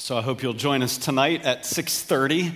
So I hope you'll join us tonight at 6:30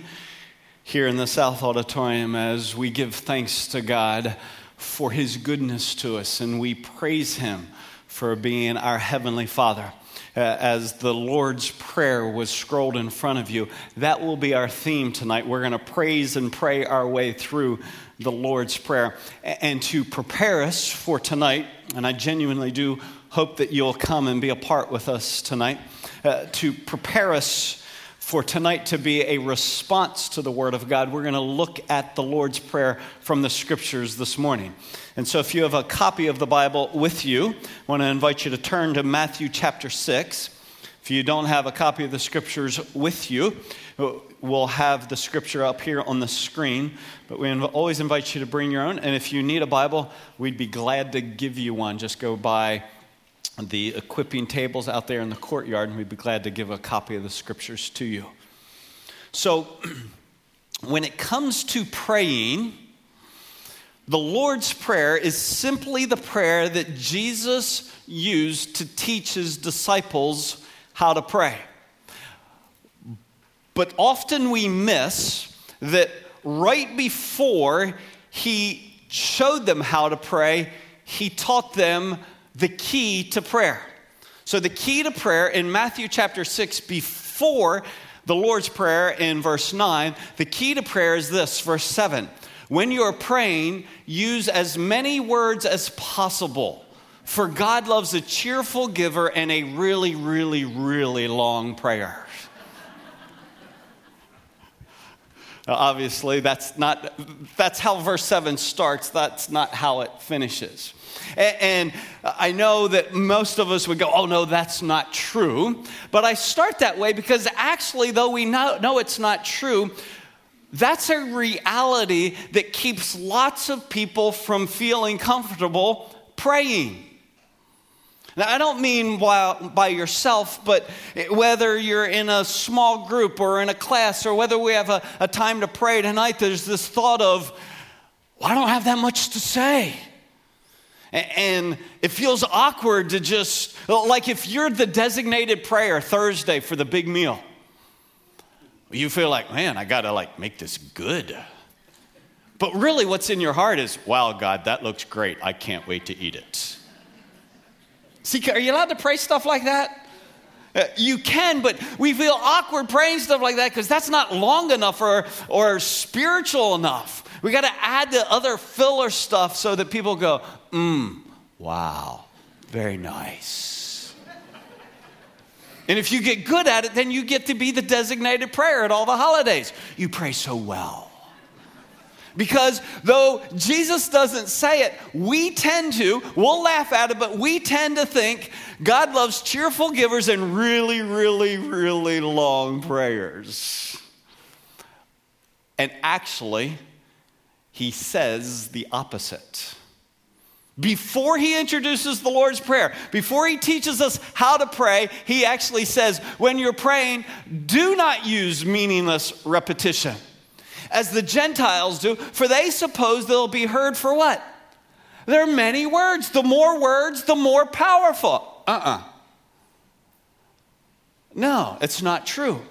here in the South Auditorium as we give thanks to God for his goodness to us and we praise him for being our heavenly Father. Uh, as the Lord's Prayer was scrolled in front of you, that will be our theme tonight. We're going to praise and pray our way through the Lord's Prayer. And to prepare us for tonight, and I genuinely do hope that you'll come and be a part with us tonight, uh, to prepare us for tonight to be a response to the Word of God, we're going to look at the Lord's Prayer from the Scriptures this morning. And so, if you have a copy of the Bible with you, I want to invite you to turn to Matthew chapter 6. If you don't have a copy of the Scriptures with you, we'll have the Scripture up here on the screen. But we always invite you to bring your own. And if you need a Bible, we'd be glad to give you one. Just go by the equipping tables out there in the courtyard, and we'd be glad to give a copy of the scriptures to you. So, when it comes to praying, the Lord's Prayer is simply the prayer that Jesus used to teach his disciples how to pray. But often we miss that right before he showed them how to pray, he taught them the key to prayer. So, the key to prayer in Matthew chapter 6, before the Lord's Prayer in verse 9, the key to prayer is this, verse 7. When you're praying, use as many words as possible. For God loves a cheerful giver and a really, really, really long prayer. Obviously, that's not that's how verse 7 starts, that's not how it finishes. And I know that most of us would go, oh, no, that's not true. But I start that way because actually, though we know, it's not true, that's a reality that keeps lots of people from feeling comfortable praying. Now, I don't mean by yourself, but whether you're in a small group or in a class or whether we have a, a time to pray tonight, there's this thought of, well, I don't have that much to say. And it feels awkward to just, like if you're the designated prayer Thursday for the big meal, you feel like, man, I gotta like make this good. But really, what's in your heart is, wow, God, that looks great. I can't wait to eat it. See, are you allowed to pray stuff like that? Uh, you can, but we feel awkward praying stuff like that because that's not long enough or, or spiritual enough. We got to add the other filler stuff so that people go, mmm, wow, very nice. and if you get good at it, then you get to be the designated prayer at all the holidays. You pray so well. Because though Jesus doesn't say it, we tend to, we'll laugh at it, but we tend to think God loves cheerful givers and really, really, really long prayers. And actually, he says the opposite. Before he introduces the Lord's Prayer, before he teaches us how to pray, he actually says, when you're praying, do not use meaningless repetition, as the Gentiles do, for they suppose they'll be heard for what? There are many words. The more words, the more powerful. Uh uh-uh. uh No, it's not true.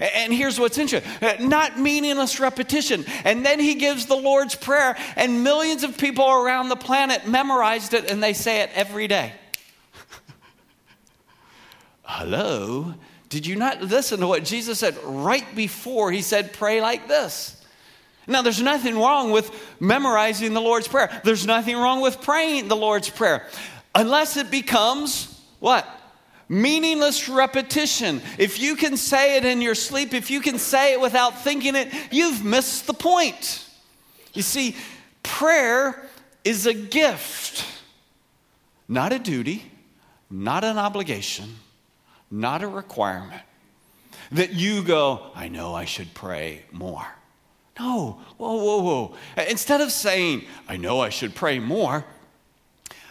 And here's what's interesting uh, not meaningless repetition. And then he gives the Lord's Prayer, and millions of people around the planet memorized it and they say it every day. Hello? Did you not listen to what Jesus said right before he said, pray like this? Now, there's nothing wrong with memorizing the Lord's Prayer. There's nothing wrong with praying the Lord's Prayer, unless it becomes what? Meaningless repetition. If you can say it in your sleep, if you can say it without thinking it, you've missed the point. You see, prayer is a gift, not a duty, not an obligation, not a requirement. That you go, I know I should pray more. No, whoa, whoa, whoa. Instead of saying, I know I should pray more,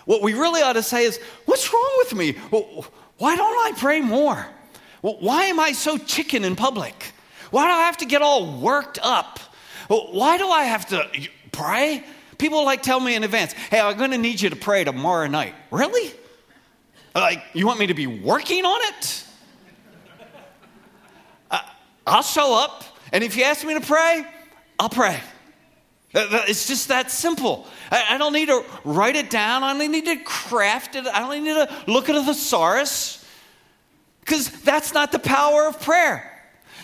what we really ought to say is, What's wrong with me? Why don't I pray more? Why am I so chicken in public? Why do I have to get all worked up? Why do I have to pray? People like tell me in advance, hey, I'm going to need you to pray tomorrow night. Really? Like, you want me to be working on it? Uh, I'll show up. And if you ask me to pray, I'll pray. It's just that simple. I don't need to write it down. I don't need to craft it. I don't need to look at a thesaurus because that's not the power of prayer.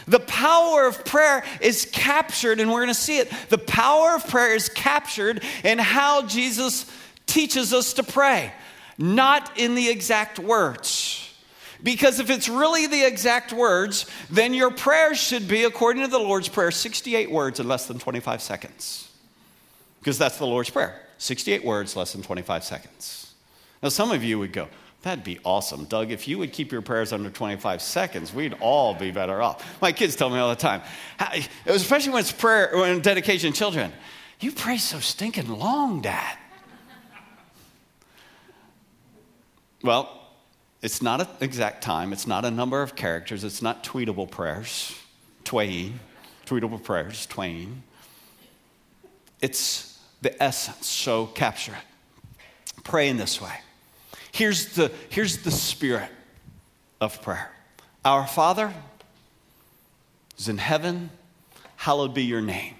The power of prayer is captured, and we're going to see it. The power of prayer is captured in how Jesus teaches us to pray, not in the exact words. Because if it's really the exact words, then your prayer should be, according to the Lord's Prayer, 68 words in less than 25 seconds. Because that's the Lord's Prayer 68 words, less than 25 seconds. Now, some of you would go, That'd be awesome. Doug, if you would keep your prayers under 25 seconds, we'd all be better off. My kids tell me all the time, especially when it's prayer, when dedication children, you pray so stinking long, Dad. well, it's not an exact time, it's not a number of characters, it's not tweetable prayers, twain, tweetable prayers, twain. It's the essence, so capture it. Pray in this way. Here's the, here's the spirit of prayer Our Father is in heaven, hallowed be your name.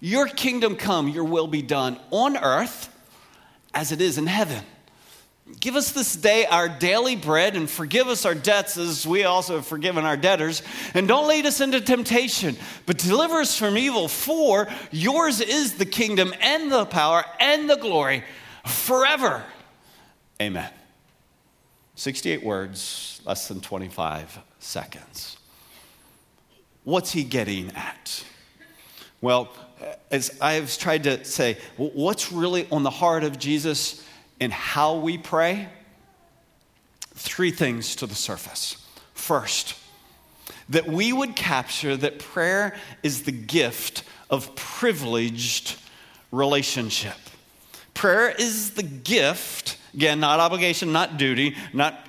Your kingdom come, your will be done on earth as it is in heaven. Give us this day our daily bread and forgive us our debts as we also have forgiven our debtors. And don't lead us into temptation, but deliver us from evil. For yours is the kingdom and the power and the glory forever. Amen. 68 words, less than 25 seconds. What's he getting at? Well, as I've tried to say, what's really on the heart of Jesus and how we pray? Three things to the surface. First, that we would capture that prayer is the gift of privileged relationship. Prayer is the gift Again, not obligation, not duty, not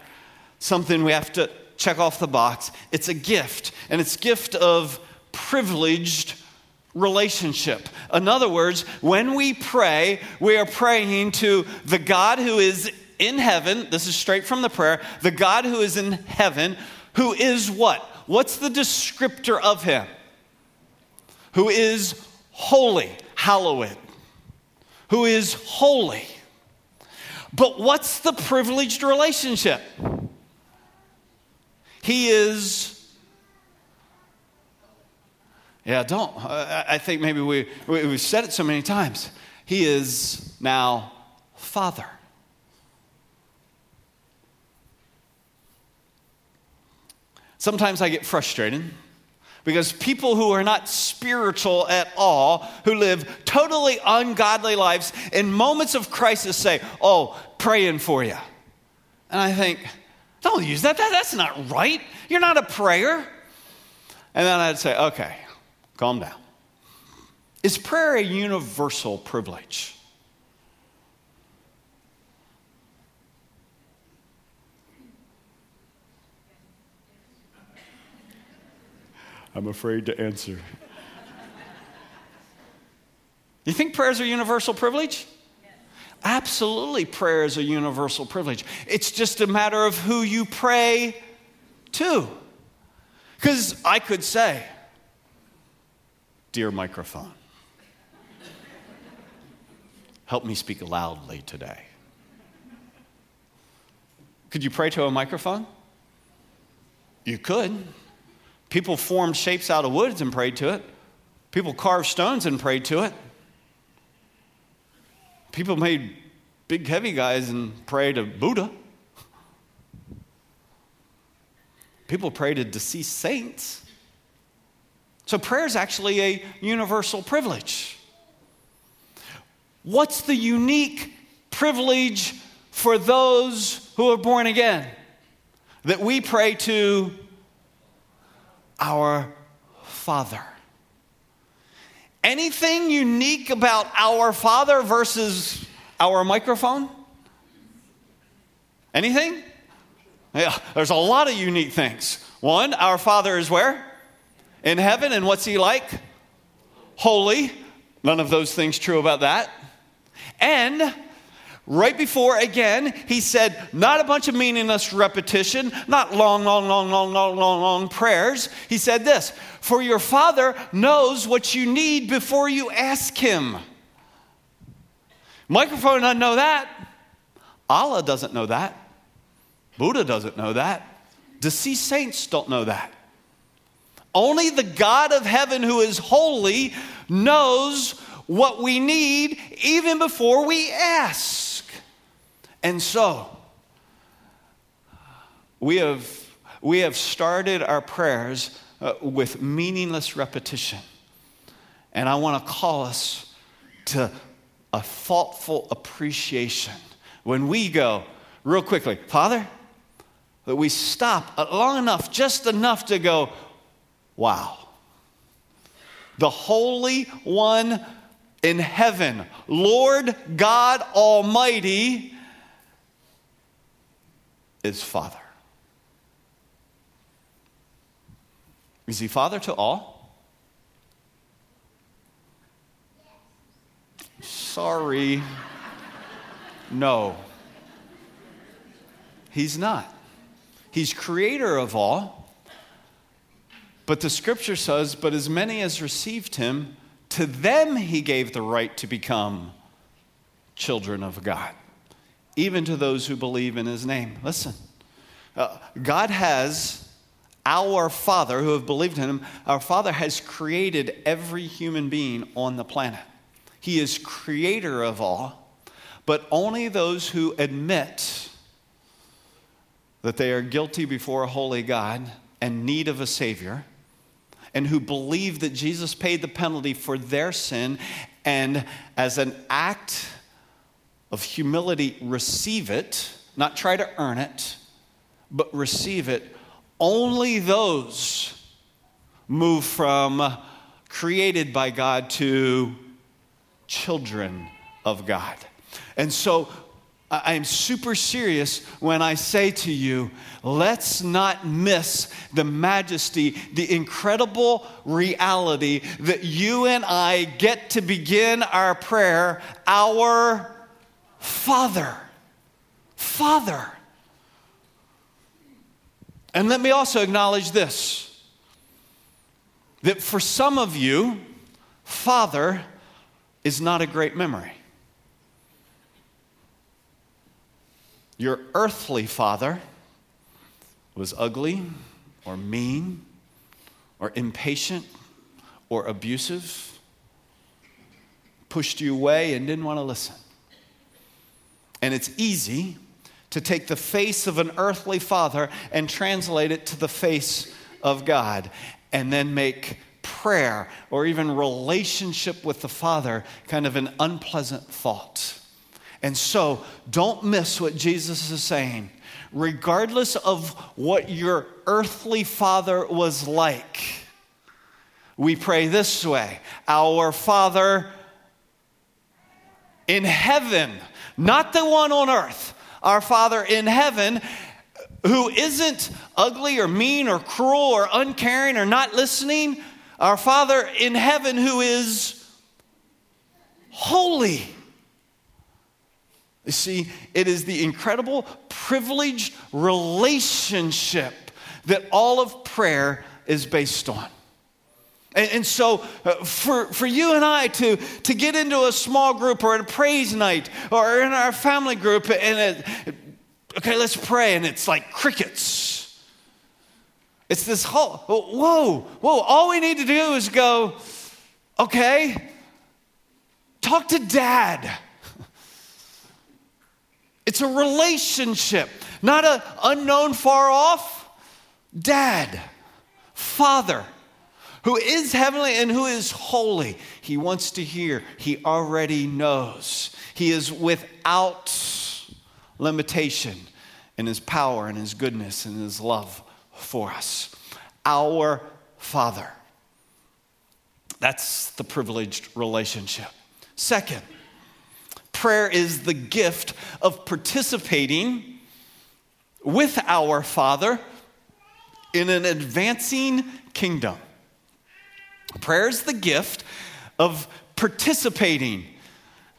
something we have to check off the box. It's a gift, and it's gift of privileged relationship. In other words, when we pray, we are praying to the God who is in heaven. This is straight from the prayer. The God who is in heaven, who is what? What's the descriptor of him? Who is holy, hallowed. Who is holy. But what's the privileged relationship? He is. Yeah, don't. Uh, I think maybe we, we've said it so many times. He is now Father. Sometimes I get frustrated because people who are not spiritual at all, who live totally ungodly lives, in moments of crisis say, Oh, praying for you. And I think, Don't use that. that that's not right. You're not a prayer. And then I'd say, Okay, calm down. Is prayer a universal privilege? I'm afraid to answer. you think prayers are universal privilege? Absolutely, prayer is a universal privilege. It's just a matter of who you pray to. Because I could say, Dear microphone, help me speak loudly today. Could you pray to a microphone? You could. People formed shapes out of woods and prayed to it. People carved stones and prayed to it. People made big, heavy guys and prayed to Buddha. People pray to deceased saints. So prayer is actually a universal privilege. What's the unique privilege for those who are born again? That we pray to our Father. Anything unique about our Father versus our microphone? Anything? Yeah, there's a lot of unique things. One, our Father is where? In heaven, and what's He like? Holy. None of those things true about that. And Right before, again, he said, not a bunch of meaningless repetition, not long, long, long, long, long, long, long prayers. He said this For your Father knows what you need before you ask Him. Microphone doesn't know that. Allah doesn't know that. Buddha doesn't know that. Deceased saints don't know that. Only the God of heaven, who is holy, knows what we need even before we ask. And so, we have, we have started our prayers uh, with meaningless repetition. And I want to call us to a thoughtful appreciation. When we go, real quickly, Father, that we stop long enough, just enough to go, wow. The Holy One in heaven, Lord God Almighty, is Father. Is he Father to all? Sorry. No. He's not. He's creator of all. But the scripture says, But as many as received him, to them he gave the right to become children of God even to those who believe in his name. Listen, uh, God has our Father who have believed in him, our Father has created every human being on the planet. He is creator of all, but only those who admit that they are guilty before a holy God and need of a Savior, and who believe that Jesus paid the penalty for their sin, and as an act of humility, receive it, not try to earn it, but receive it. Only those move from created by God to children of God. And so I am super serious when I say to you, let's not miss the majesty, the incredible reality that you and I get to begin our prayer, our Father. Father. And let me also acknowledge this that for some of you, Father is not a great memory. Your earthly father was ugly or mean or impatient or abusive, pushed you away and didn't want to listen. And it's easy to take the face of an earthly father and translate it to the face of God and then make prayer or even relationship with the Father kind of an unpleasant thought. And so don't miss what Jesus is saying. Regardless of what your earthly father was like, we pray this way Our Father in heaven not the one on earth, our Father in heaven, who isn't ugly or mean or cruel or uncaring or not listening, our Father in heaven who is holy. You see, it is the incredible, privileged relationship that all of prayer is based on. And, and so, uh, for, for you and I to, to get into a small group or a praise night or in our family group, and it, okay, let's pray, and it's like crickets. It's this whole, whoa, whoa, all we need to do is go, okay, talk to dad. It's a relationship, not an unknown far off. Dad, father who is heavenly and who is holy. He wants to hear. He already knows. He is without limitation in his power and his goodness and his love for us. Our Father. That's the privileged relationship. Second, prayer is the gift of participating with our Father in an advancing kingdom. Prayer is the gift of participating.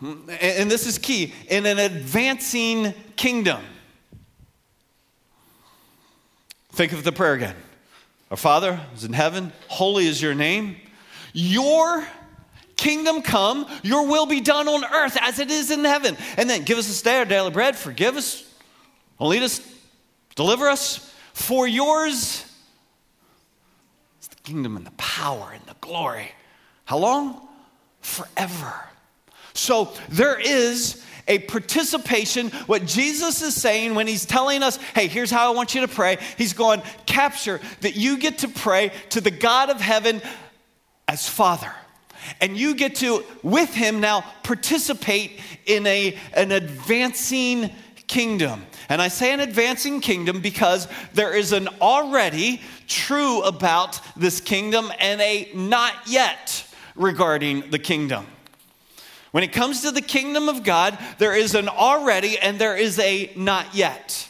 And this is key in an advancing kingdom. Think of the prayer again. Our Father is in heaven, holy is your name. Your kingdom come, your will be done on earth as it is in heaven. And then give us this day our daily bread, forgive us, lead us, deliver us. For yours is the kingdom and the power and the glory. How long? Forever. So there is a participation. What Jesus is saying when he's telling us, hey, here's how I want you to pray, he's going, capture that you get to pray to the God of heaven as Father. And you get to, with him now, participate in a, an advancing kingdom. And I say an advancing kingdom because there is an already true about this kingdom and a not yet regarding the kingdom. When it comes to the kingdom of God, there is an already and there is a not yet.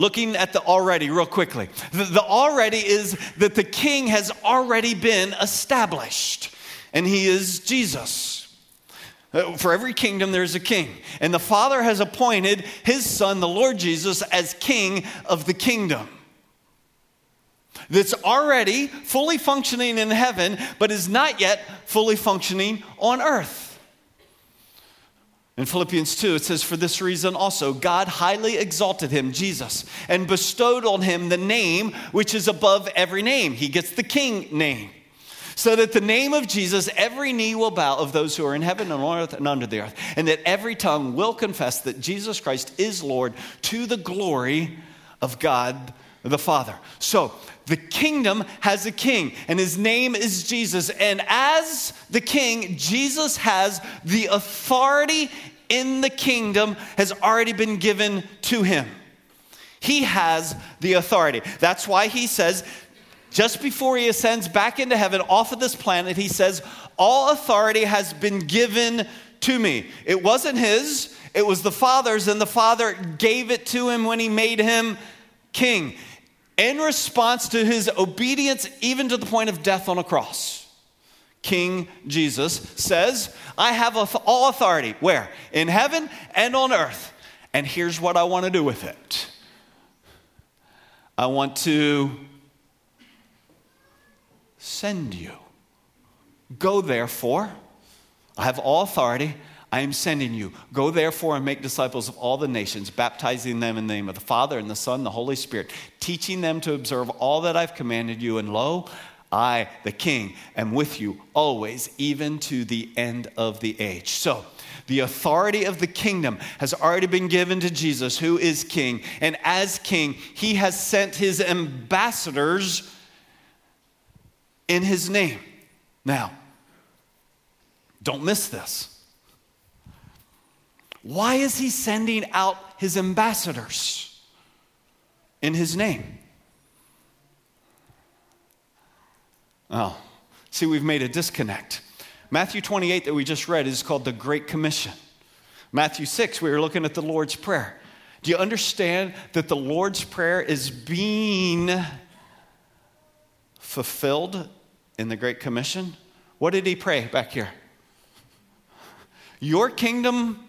Looking at the already real quickly. The, the already is that the king has already been established, and he is Jesus. Uh, for every kingdom, there's a king. And the Father has appointed his Son, the Lord Jesus, as king of the kingdom that's already fully functioning in heaven, but is not yet fully functioning on earth. In Philippians 2, it says, For this reason also, God highly exalted him, Jesus, and bestowed on him the name which is above every name. He gets the king name. So that the name of Jesus, every knee will bow of those who are in heaven and on earth and under the earth, and that every tongue will confess that Jesus Christ is Lord to the glory of God the Father. So the kingdom has a king, and his name is Jesus. And as the king, Jesus has the authority in the kingdom has already been given to him. He has the authority. That's why he says, just before he ascends back into heaven off of this planet, he says, All authority has been given to me. It wasn't his, it was the Father's, and the Father gave it to him when he made him king in response to his obedience, even to the point of death on a cross. King Jesus says, I have all authority. Where? In heaven and on earth. And here's what I want to do with it I want to send you. Go therefore. I have all authority. I am sending you. Go therefore and make disciples of all the nations, baptizing them in the name of the Father and the Son and the Holy Spirit, teaching them to observe all that I've commanded you. And lo, I, the King, am with you always, even to the end of the age. So, the authority of the kingdom has already been given to Jesus, who is king. And as king, he has sent his ambassadors in his name. Now, don't miss this. Why is he sending out his ambassadors in his name? Oh, see, we've made a disconnect. Matthew 28 that we just read is called the Great Commission. Matthew 6, we were looking at the Lord's Prayer. Do you understand that the Lord's Prayer is being fulfilled in the Great Commission? What did he pray back here? Your kingdom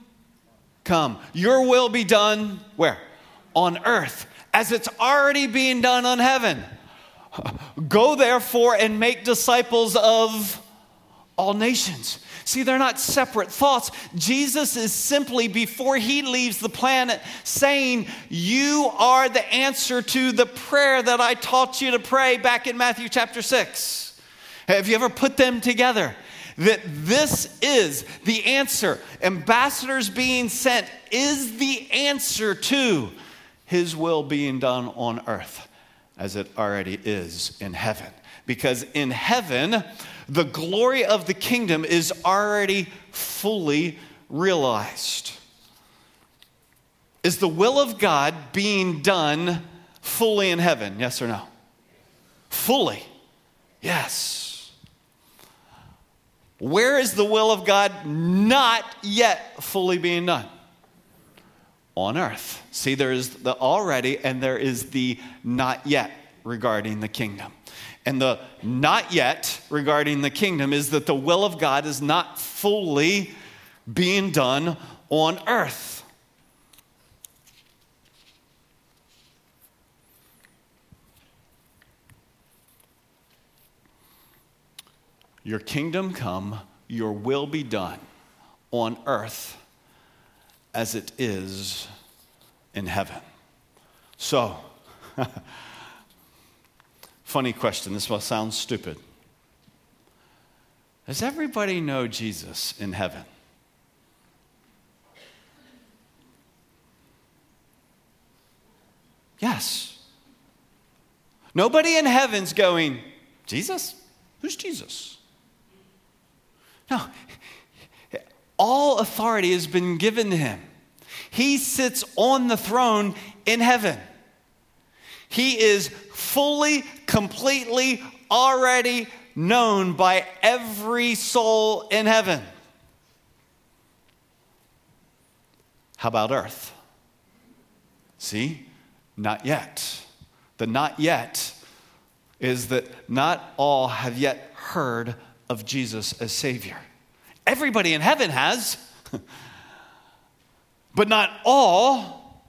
come. Your will be done where? On earth, as it's already being done on heaven. Go therefore and make disciples of all nations. See, they're not separate thoughts. Jesus is simply, before he leaves the planet, saying, You are the answer to the prayer that I taught you to pray back in Matthew chapter 6. Have you ever put them together? that this is the answer. Ambassadors being sent is the answer to his will being done on earth as it already is in heaven. Because in heaven, the glory of the kingdom is already fully realized. Is the will of God being done fully in heaven? Yes or no? Fully. Yes. Where is the will of God not yet fully being done? On earth. See, there is the already and there is the not yet regarding the kingdom. And the not yet regarding the kingdom is that the will of God is not fully being done on earth. Your kingdom come, your will be done on earth as it is in heaven. So, funny question. This will sound stupid. Does everybody know Jesus in heaven? Yes. Nobody in heaven's going, Jesus? Who's Jesus? No. All authority has been given to him. He sits on the throne in heaven. He is fully, completely, already known by every soul in heaven. How about earth? See? Not yet. The not yet is that not all have yet heard of Jesus as Savior. Everybody in heaven has, but not all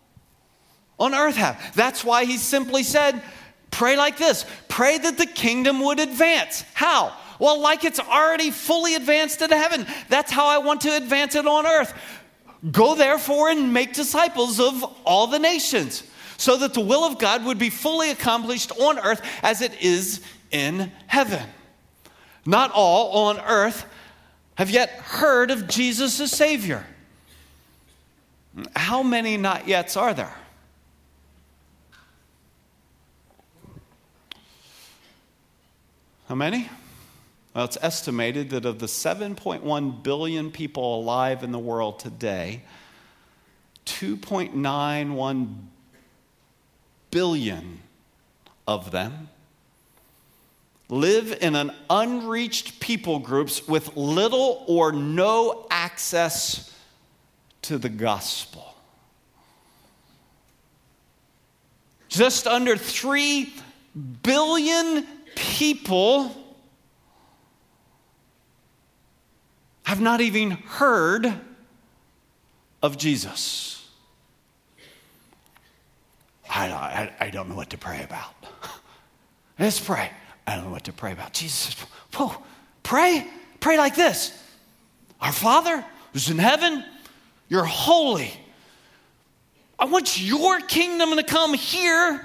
on earth have. That's why he simply said, Pray like this pray that the kingdom would advance. How? Well, like it's already fully advanced into heaven. That's how I want to advance it on earth. Go therefore and make disciples of all the nations so that the will of God would be fully accomplished on earth as it is in heaven. Not all on earth have yet heard of Jesus as Savior. How many not yets are there? How many? Well, it's estimated that of the 7.1 billion people alive in the world today, 2.91 billion of them live in an unreached people groups with little or no access to the gospel. Just under 3 billion people have not even heard of Jesus. I, I, I don't know what to pray about. Let's pray. I don't know what to pray about. Jesus, whoa, pray. Pray like this Our Father who's in heaven, you're holy. I want your kingdom to come here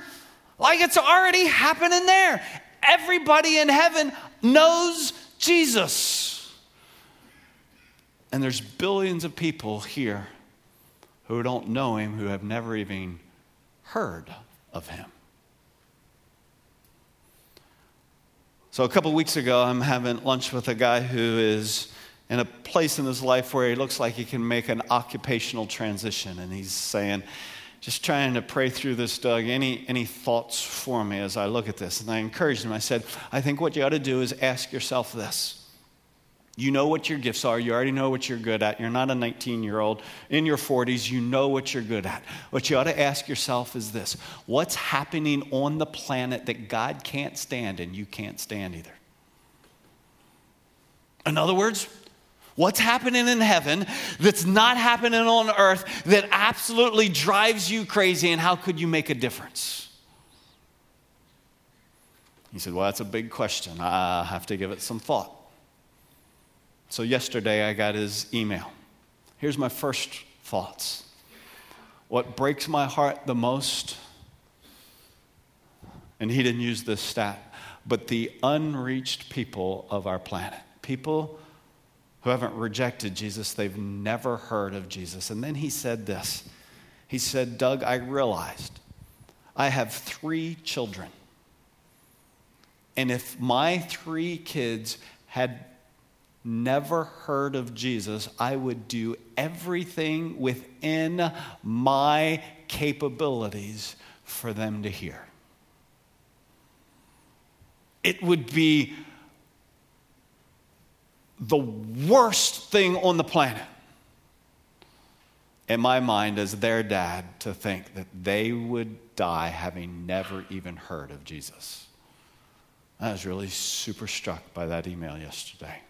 like it's already happening there. Everybody in heaven knows Jesus. And there's billions of people here who don't know him, who have never even heard of him. So, a couple weeks ago, I'm having lunch with a guy who is in a place in his life where he looks like he can make an occupational transition. And he's saying, just trying to pray through this, Doug. Any, any thoughts for me as I look at this? And I encouraged him. I said, I think what you ought to do is ask yourself this you know what your gifts are. You already know what you're good at. You're not a 19 year old in your 40s. You know what you're good at. What you ought to ask yourself is this What's happening on the planet that God can't stand and you can't stand either? In other words, what's happening in heaven that's not happening on earth that absolutely drives you crazy, and how could you make a difference? He said, Well, that's a big question. I have to give it some thought. So, yesterday I got his email. Here's my first thoughts. What breaks my heart the most, and he didn't use this stat, but the unreached people of our planet. People who haven't rejected Jesus, they've never heard of Jesus. And then he said this He said, Doug, I realized I have three children. And if my three kids had never heard of Jesus, I would do everything within my capabilities for them to hear. It would be the worst thing on the planet, in my mind, as their dad, to think that they would die having never even heard of Jesus. I was really super struck by that email yesterday.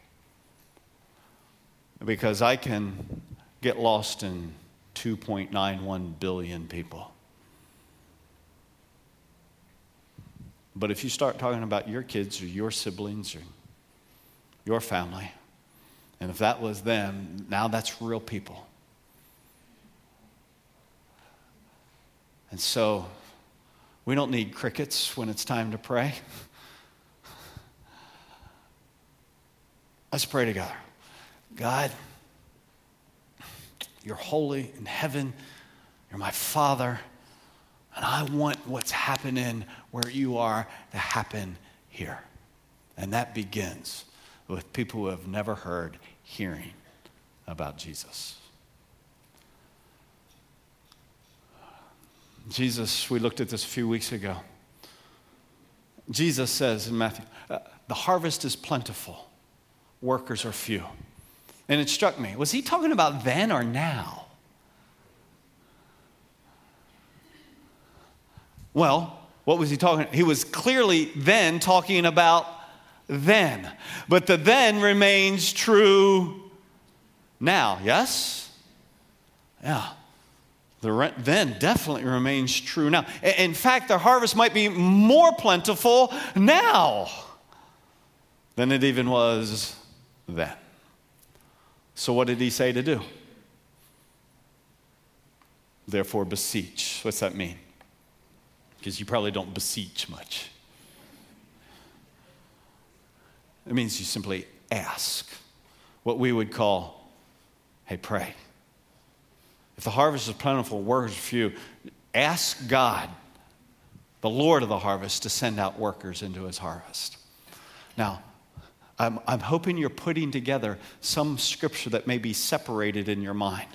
Because I can get lost in 2.91 billion people. But if you start talking about your kids or your siblings or your family, and if that was them, now that's real people. And so we don't need crickets when it's time to pray. Let's pray together. God, you're holy in heaven. You're my Father. And I want what's happening where you are to happen here. And that begins with people who have never heard hearing about Jesus. Jesus, we looked at this a few weeks ago. Jesus says in Matthew, uh, the harvest is plentiful, workers are few. And it struck me, was he talking about then or now? Well, what was he talking? He was clearly then talking about then. But the then remains true now, yes? Yeah. The then definitely remains true now. In fact, the harvest might be more plentiful now than it even was then. So, what did he say to do? Therefore, beseech. What's that mean? Because you probably don't beseech much. It means you simply ask, what we would call, hey, pray. If the harvest is plentiful, workers few, ask God, the Lord of the harvest, to send out workers into his harvest. Now, I'm, I'm hoping you're putting together some scripture that may be separated in your mind.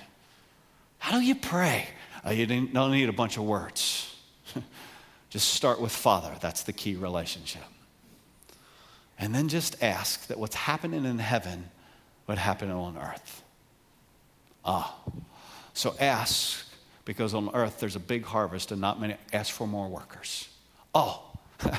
How do you pray? Uh, you don't need a bunch of words. just start with Father. That's the key relationship. And then just ask that what's happening in heaven would happen on earth. Ah. So ask, because on earth there's a big harvest and not many. Ask for more workers. Oh.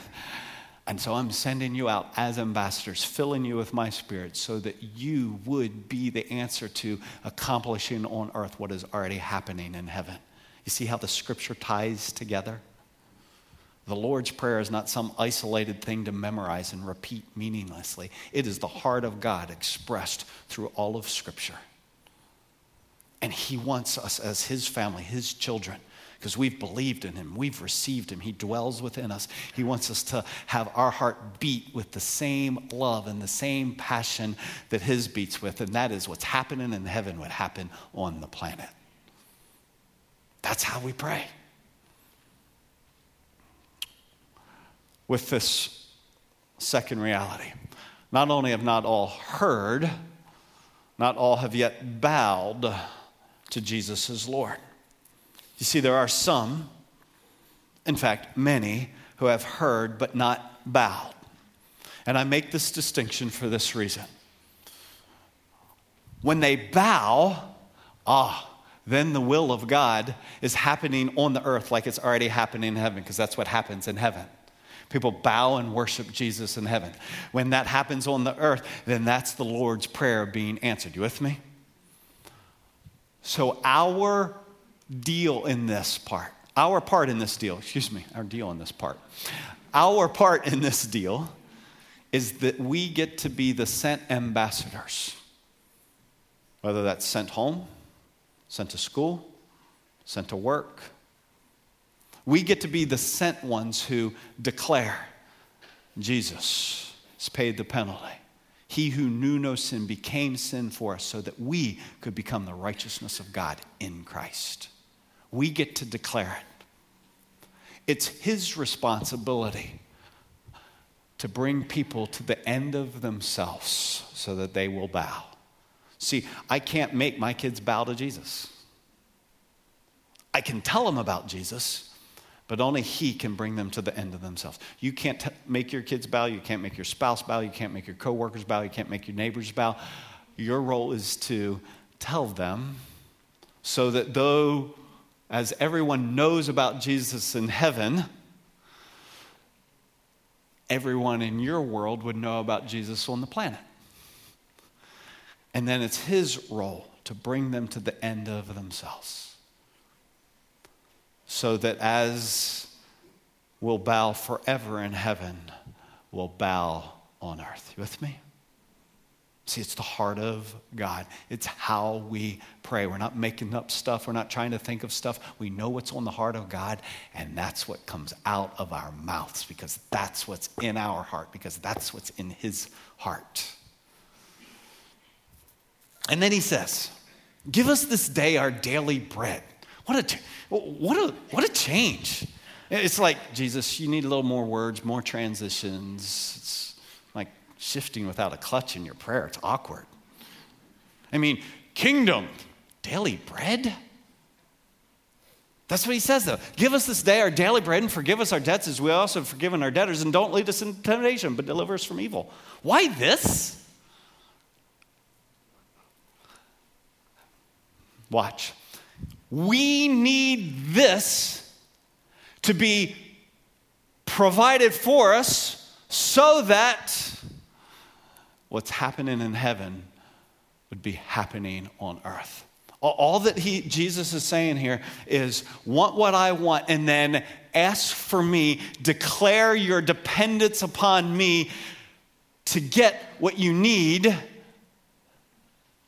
And so I'm sending you out as ambassadors, filling you with my spirit so that you would be the answer to accomplishing on earth what is already happening in heaven. You see how the scripture ties together? The Lord's Prayer is not some isolated thing to memorize and repeat meaninglessly. It is the heart of God expressed through all of Scripture. And He wants us as His family, His children, because we've believed in him, we've received him, he dwells within us. He wants us to have our heart beat with the same love and the same passion that his beats with, and that is what's happening in heaven would happen on the planet. That's how we pray. With this second reality, not only have not all heard, not all have yet bowed to Jesus as Lord. You see, there are some, in fact, many, who have heard but not bowed. And I make this distinction for this reason. When they bow, ah, then the will of God is happening on the earth like it's already happening in heaven, because that's what happens in heaven. People bow and worship Jesus in heaven. When that happens on the earth, then that's the Lord's prayer being answered. You with me? So, our deal in this part, our part in this deal, excuse me, our deal in this part, our part in this deal is that we get to be the sent ambassadors. Whether that's sent home, sent to school, sent to work. We get to be the sent ones who declare Jesus has paid the penalty. He who knew no sin became sin for us so that we could become the righteousness of God in Christ. We get to declare it. It's His responsibility to bring people to the end of themselves so that they will bow. See, I can't make my kids bow to Jesus. I can tell them about Jesus, but only He can bring them to the end of themselves. You can't t- make your kids bow, you can't make your spouse bow, you can't make your coworkers bow, you can't make your neighbors bow. Your role is to tell them so that though as everyone knows about Jesus in heaven, everyone in your world would know about Jesus on the planet. And then it's his role to bring them to the end of themselves. So that as we'll bow forever in heaven, we'll bow on earth. You with me? See, it's the heart of God. It's how we pray. We're not making up stuff. We're not trying to think of stuff. We know what's on the heart of God, and that's what comes out of our mouths because that's what's in our heart, because that's what's in His heart. And then He says, Give us this day our daily bread. What a, what a, what a change. It's like, Jesus, you need a little more words, more transitions. It's shifting without a clutch in your prayer. It's awkward. I mean, kingdom, daily bread? That's what he says, though. Give us this day our daily bread and forgive us our debts as we also have forgiven our debtors, and don't lead us into temptation, but deliver us from evil. Why this? Watch. We need this to be provided for us so that what's happening in heaven would be happening on earth. All that he, Jesus is saying here is want what I want and then ask for me, declare your dependence upon me to get what you need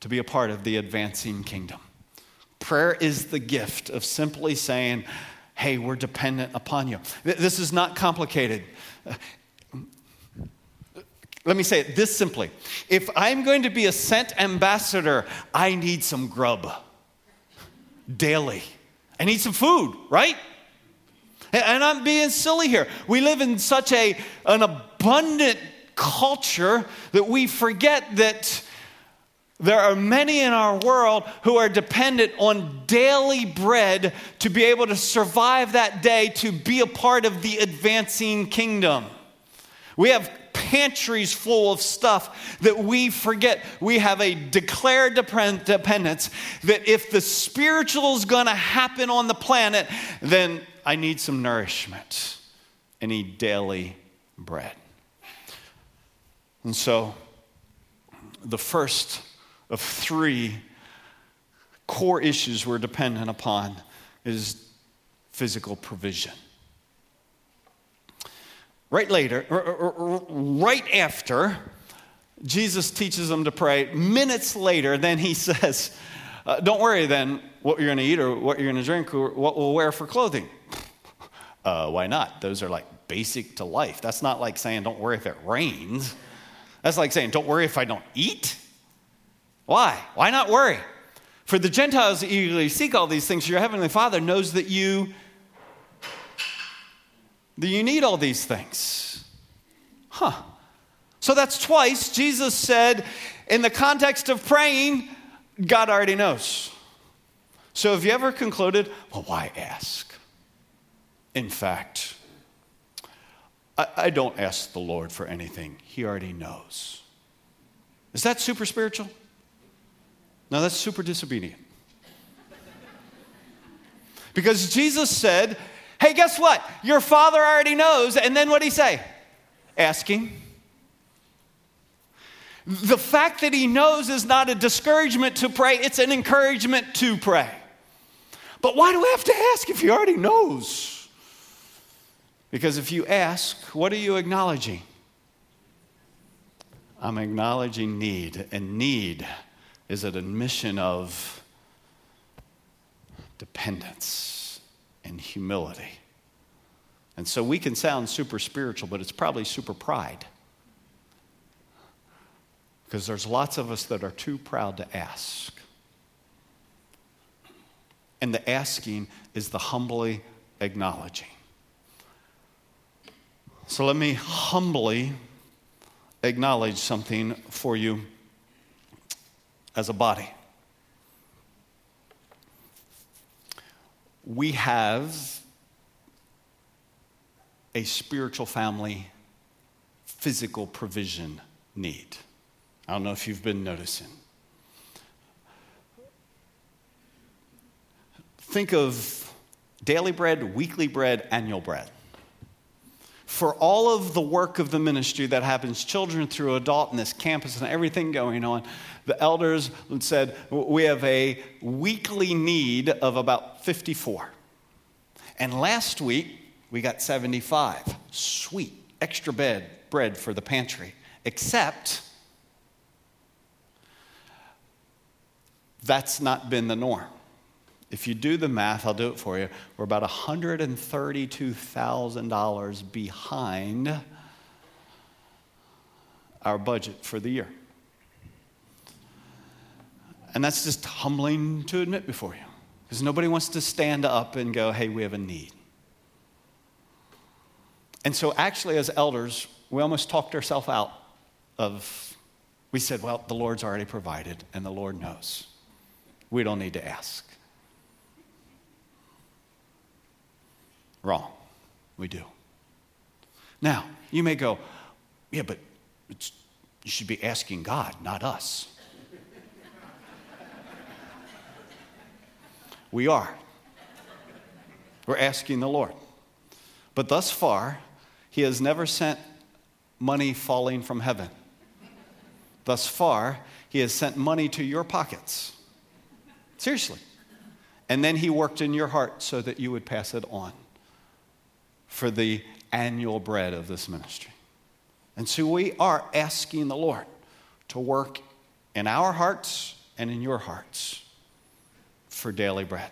to be a part of the advancing kingdom. Prayer is the gift of simply saying, Hey, we're dependent upon you. This is not complicated. Let me say it this simply. If I'm going to be a sent ambassador, I need some grub daily. I need some food, right? And I'm being silly here. We live in such a, an abundant culture that we forget that there are many in our world who are dependent on daily bread to be able to survive that day, to be a part of the advancing kingdom. We have pantries full of stuff that we forget. We have a declared dependence that if the spiritual is going to happen on the planet, then I need some nourishment. I need daily bread. And so, the first of three core issues we're dependent upon is physical provision. Right later, right after Jesus teaches them to pray, minutes later, then he says, uh, Don't worry then what you're going to eat or what you're going to drink or what we'll wear for clothing. Uh, why not? Those are like basic to life. That's not like saying, Don't worry if it rains. That's like saying, Don't worry if I don't eat. Why? Why not worry? For the Gentiles eagerly seek all these things. Your heavenly Father knows that you you need all these things. Huh. So that's twice Jesus said in the context of praying, God already knows. So have you ever concluded, well, why ask? In fact, I, I don't ask the Lord for anything. He already knows. Is that super spiritual? No, that's super disobedient. because Jesus said, Hey, guess what? Your father already knows. And then what did he say? Asking. The fact that he knows is not a discouragement to pray, it's an encouragement to pray. But why do we have to ask if he already knows? Because if you ask, what are you acknowledging? I'm acknowledging need, and need is an admission of dependence and humility. And so we can sound super spiritual, but it's probably super pride. Because there's lots of us that are too proud to ask. And the asking is the humbly acknowledging. So let me humbly acknowledge something for you as a body. We have a spiritual family physical provision need. I don't know if you've been noticing. Think of daily bread, weekly bread, annual bread. For all of the work of the ministry that happens, children through adult, and this campus and everything going on, the elders said, We have a weekly need of about 54. And last week, we got 75. Sweet. Extra bed, bread for the pantry. Except, that's not been the norm. If you do the math, I'll do it for you. We're about $132,000 behind our budget for the year. And that's just humbling to admit before you because nobody wants to stand up and go, hey, we have a need. And so, actually, as elders, we almost talked ourselves out of, we said, well, the Lord's already provided and the Lord knows. We don't need to ask. Wrong. We do. Now, you may go, yeah, but you should be asking God, not us. we are. We're asking the Lord. But thus far, He has never sent money falling from heaven. Thus far, He has sent money to your pockets. Seriously. And then He worked in your heart so that you would pass it on for the annual bread of this ministry. And so we are asking the Lord to work in our hearts and in your hearts for daily bread.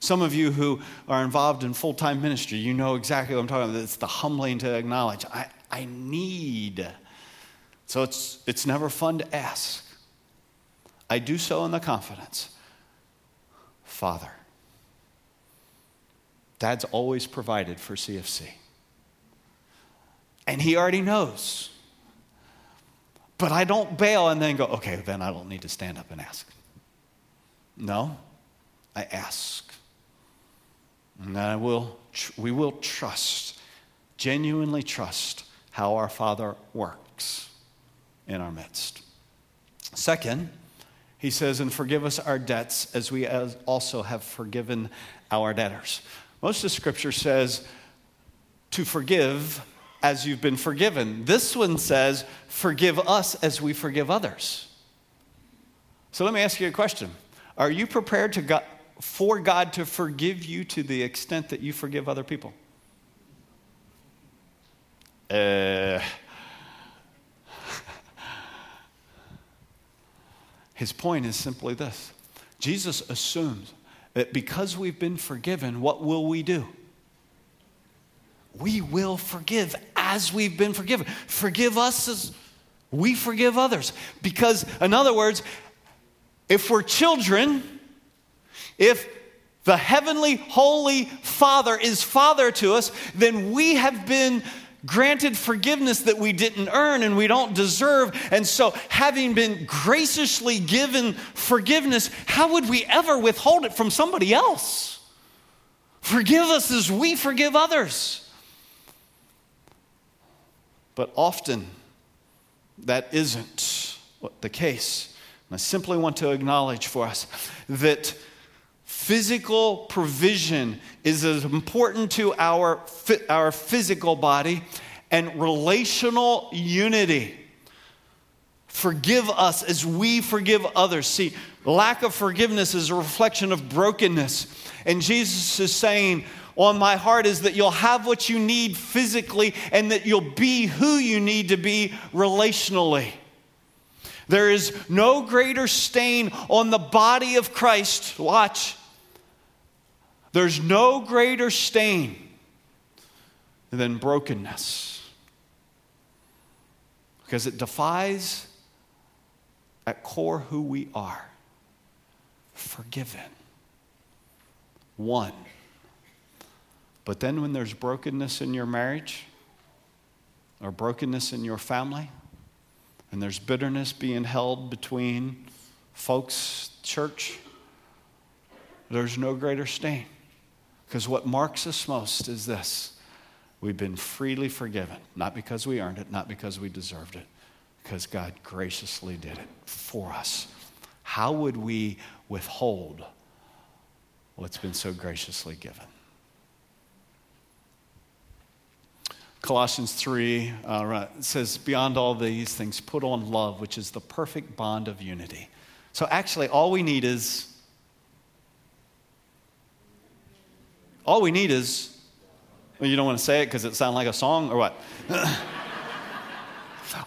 Some of you who are involved in full time ministry, you know exactly what I'm talking about. It's the humbling to acknowledge I, I need. So it's, it's never fun to ask. I do so in the confidence Father, Dad's always provided for CFC. And he already knows. But I don't bail and then go, okay, then I don't need to stand up and ask. No, I ask. And I will, we will trust, genuinely trust how our Father works in our midst. Second, he says, and forgive us our debts as we also have forgiven our debtors. Most of Scripture says to forgive as you've been forgiven. This one says, forgive us as we forgive others. So let me ask you a question Are you prepared to for God to forgive you to the extent that you forgive other people? Uh, his point is simply this Jesus assumes that because we've been forgiven, what will we do? We will forgive as we've been forgiven. Forgive us as we forgive others. Because, in other words, if we're children, if the heavenly, holy Father is Father to us, then we have been granted forgiveness that we didn't earn and we don't deserve. And so, having been graciously given forgiveness, how would we ever withhold it from somebody else? Forgive us as we forgive others. But often, that isn't the case. And I simply want to acknowledge for us that physical provision is as important to our, our physical body and relational unity. Forgive us as we forgive others. See, lack of forgiveness is a reflection of brokenness. And Jesus is saying, on my heart is that you'll have what you need physically and that you'll be who you need to be relationally. There is no greater stain on the body of Christ. Watch there's no greater stain than brokenness because it defies at core who we are forgiven. One. But then when there's brokenness in your marriage or brokenness in your family, and there's bitterness being held between folks, church, there's no greater stain. Because what marks us most is this we've been freely forgiven, not because we earned it, not because we deserved it, because God graciously did it for us. How would we withhold what's been so graciously given? Colossians 3 uh, says, Beyond all these things, put on love, which is the perfect bond of unity. So actually, all we need is, all we need is, well, you don't want to say it because it sounds like a song or what?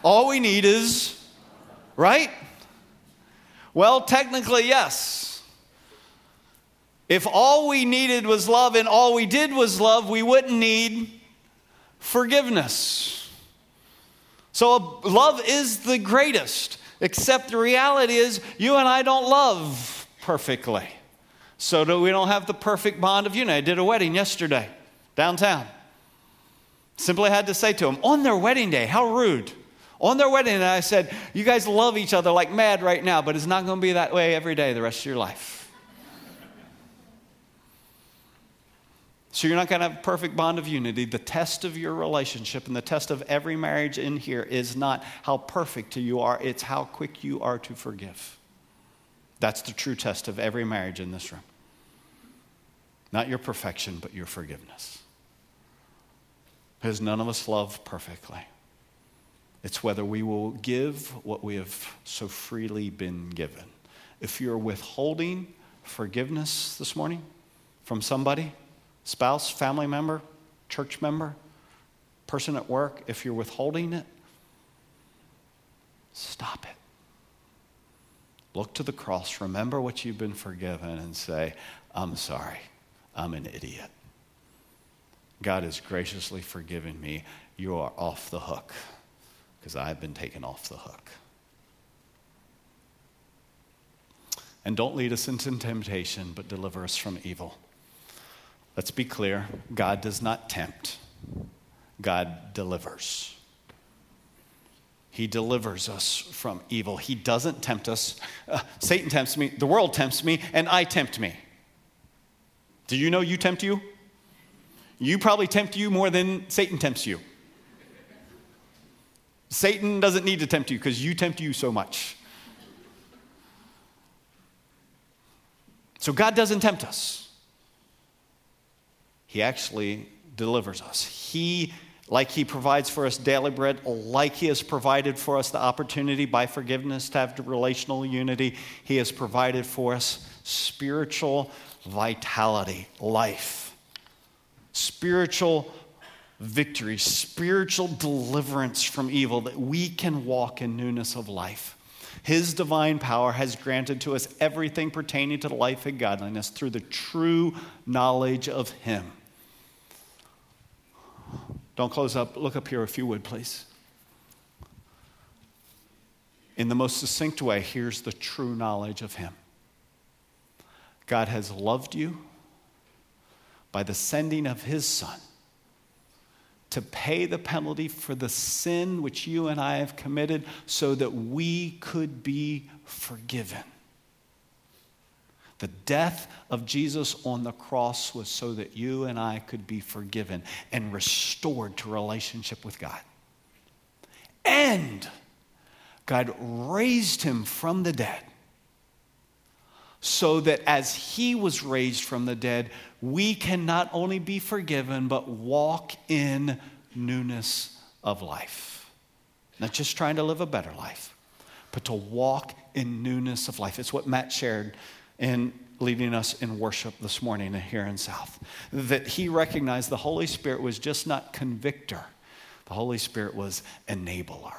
all we need is, right? Well, technically, yes. If all we needed was love and all we did was love, we wouldn't need forgiveness. So, love is the greatest, except the reality is you and I don't love perfectly. So, that we don't have the perfect bond of unity. I did a wedding yesterday downtown. Simply had to say to them, on their wedding day, how rude. On their wedding day, I said, You guys love each other like mad right now, but it's not going to be that way every day the rest of your life. So you're not going to have a perfect bond of unity. The test of your relationship and the test of every marriage in here is not how perfect you are, it's how quick you are to forgive. That's the true test of every marriage in this room. Not your perfection, but your forgiveness. Because none of us love perfectly. It's whether we will give what we have so freely been given. If you're withholding forgiveness this morning from somebody, spouse, family member, church member, person at work, if you're withholding it, stop it. Look to the cross, remember what you've been forgiven, and say, I'm sorry, I'm an idiot. God has graciously forgiven me. You are off the hook because I've been taken off the hook. And don't lead us into temptation, but deliver us from evil. Let's be clear God does not tempt, God delivers. He delivers us from evil. He doesn't tempt us. Uh, Satan tempts me, the world tempts me, and I tempt me. Do you know you tempt you? You probably tempt you more than Satan tempts you. Satan doesn't need to tempt you because you tempt you so much. So God doesn't tempt us. He actually delivers us. He, like He provides for us daily bread, like He has provided for us the opportunity by forgiveness to have relational unity, He has provided for us spiritual vitality, life, spiritual victory, spiritual deliverance from evil, that we can walk in newness of life. His divine power has granted to us everything pertaining to life and godliness through the true knowledge of Him. Don't close up. Look up here if you would, please. In the most succinct way, here's the true knowledge of Him God has loved you by the sending of His Son to pay the penalty for the sin which you and I have committed so that we could be forgiven. The death of Jesus on the cross was so that you and I could be forgiven and restored to relationship with God. And God raised him from the dead so that as he was raised from the dead, we can not only be forgiven, but walk in newness of life. Not just trying to live a better life, but to walk in newness of life. It's what Matt shared in leading us in worship this morning here in South. That he recognized the Holy Spirit was just not convictor, the Holy Spirit was enabler.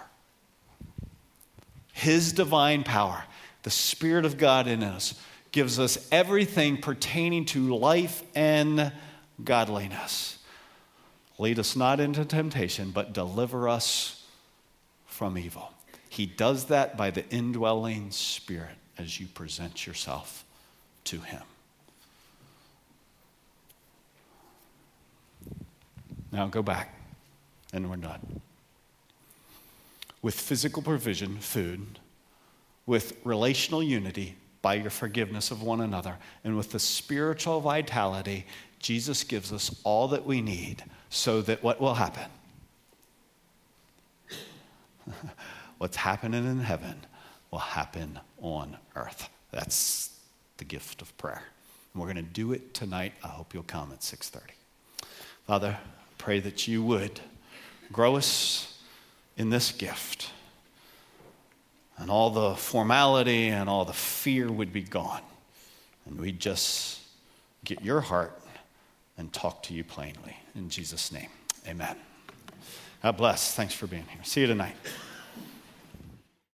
His divine power, the Spirit of God in us, gives us everything pertaining to life and godliness. Lead us not into temptation, but deliver us from evil. He does that by the indwelling Spirit as you present yourself to him. Now go back, and we're done. With physical provision, food, with relational unity by your forgiveness of one another, and with the spiritual vitality, Jesus gives us all that we need so that what will happen? What's happening in heaven will happen on earth. That's the gift of prayer. And we're going to do it tonight. I hope you'll come at 6:30. Father, pray that you would grow us in this gift. And all the formality and all the fear would be gone. And we'd just get your heart and talk to you plainly. In Jesus' name, amen. God bless. Thanks for being here. See you tonight.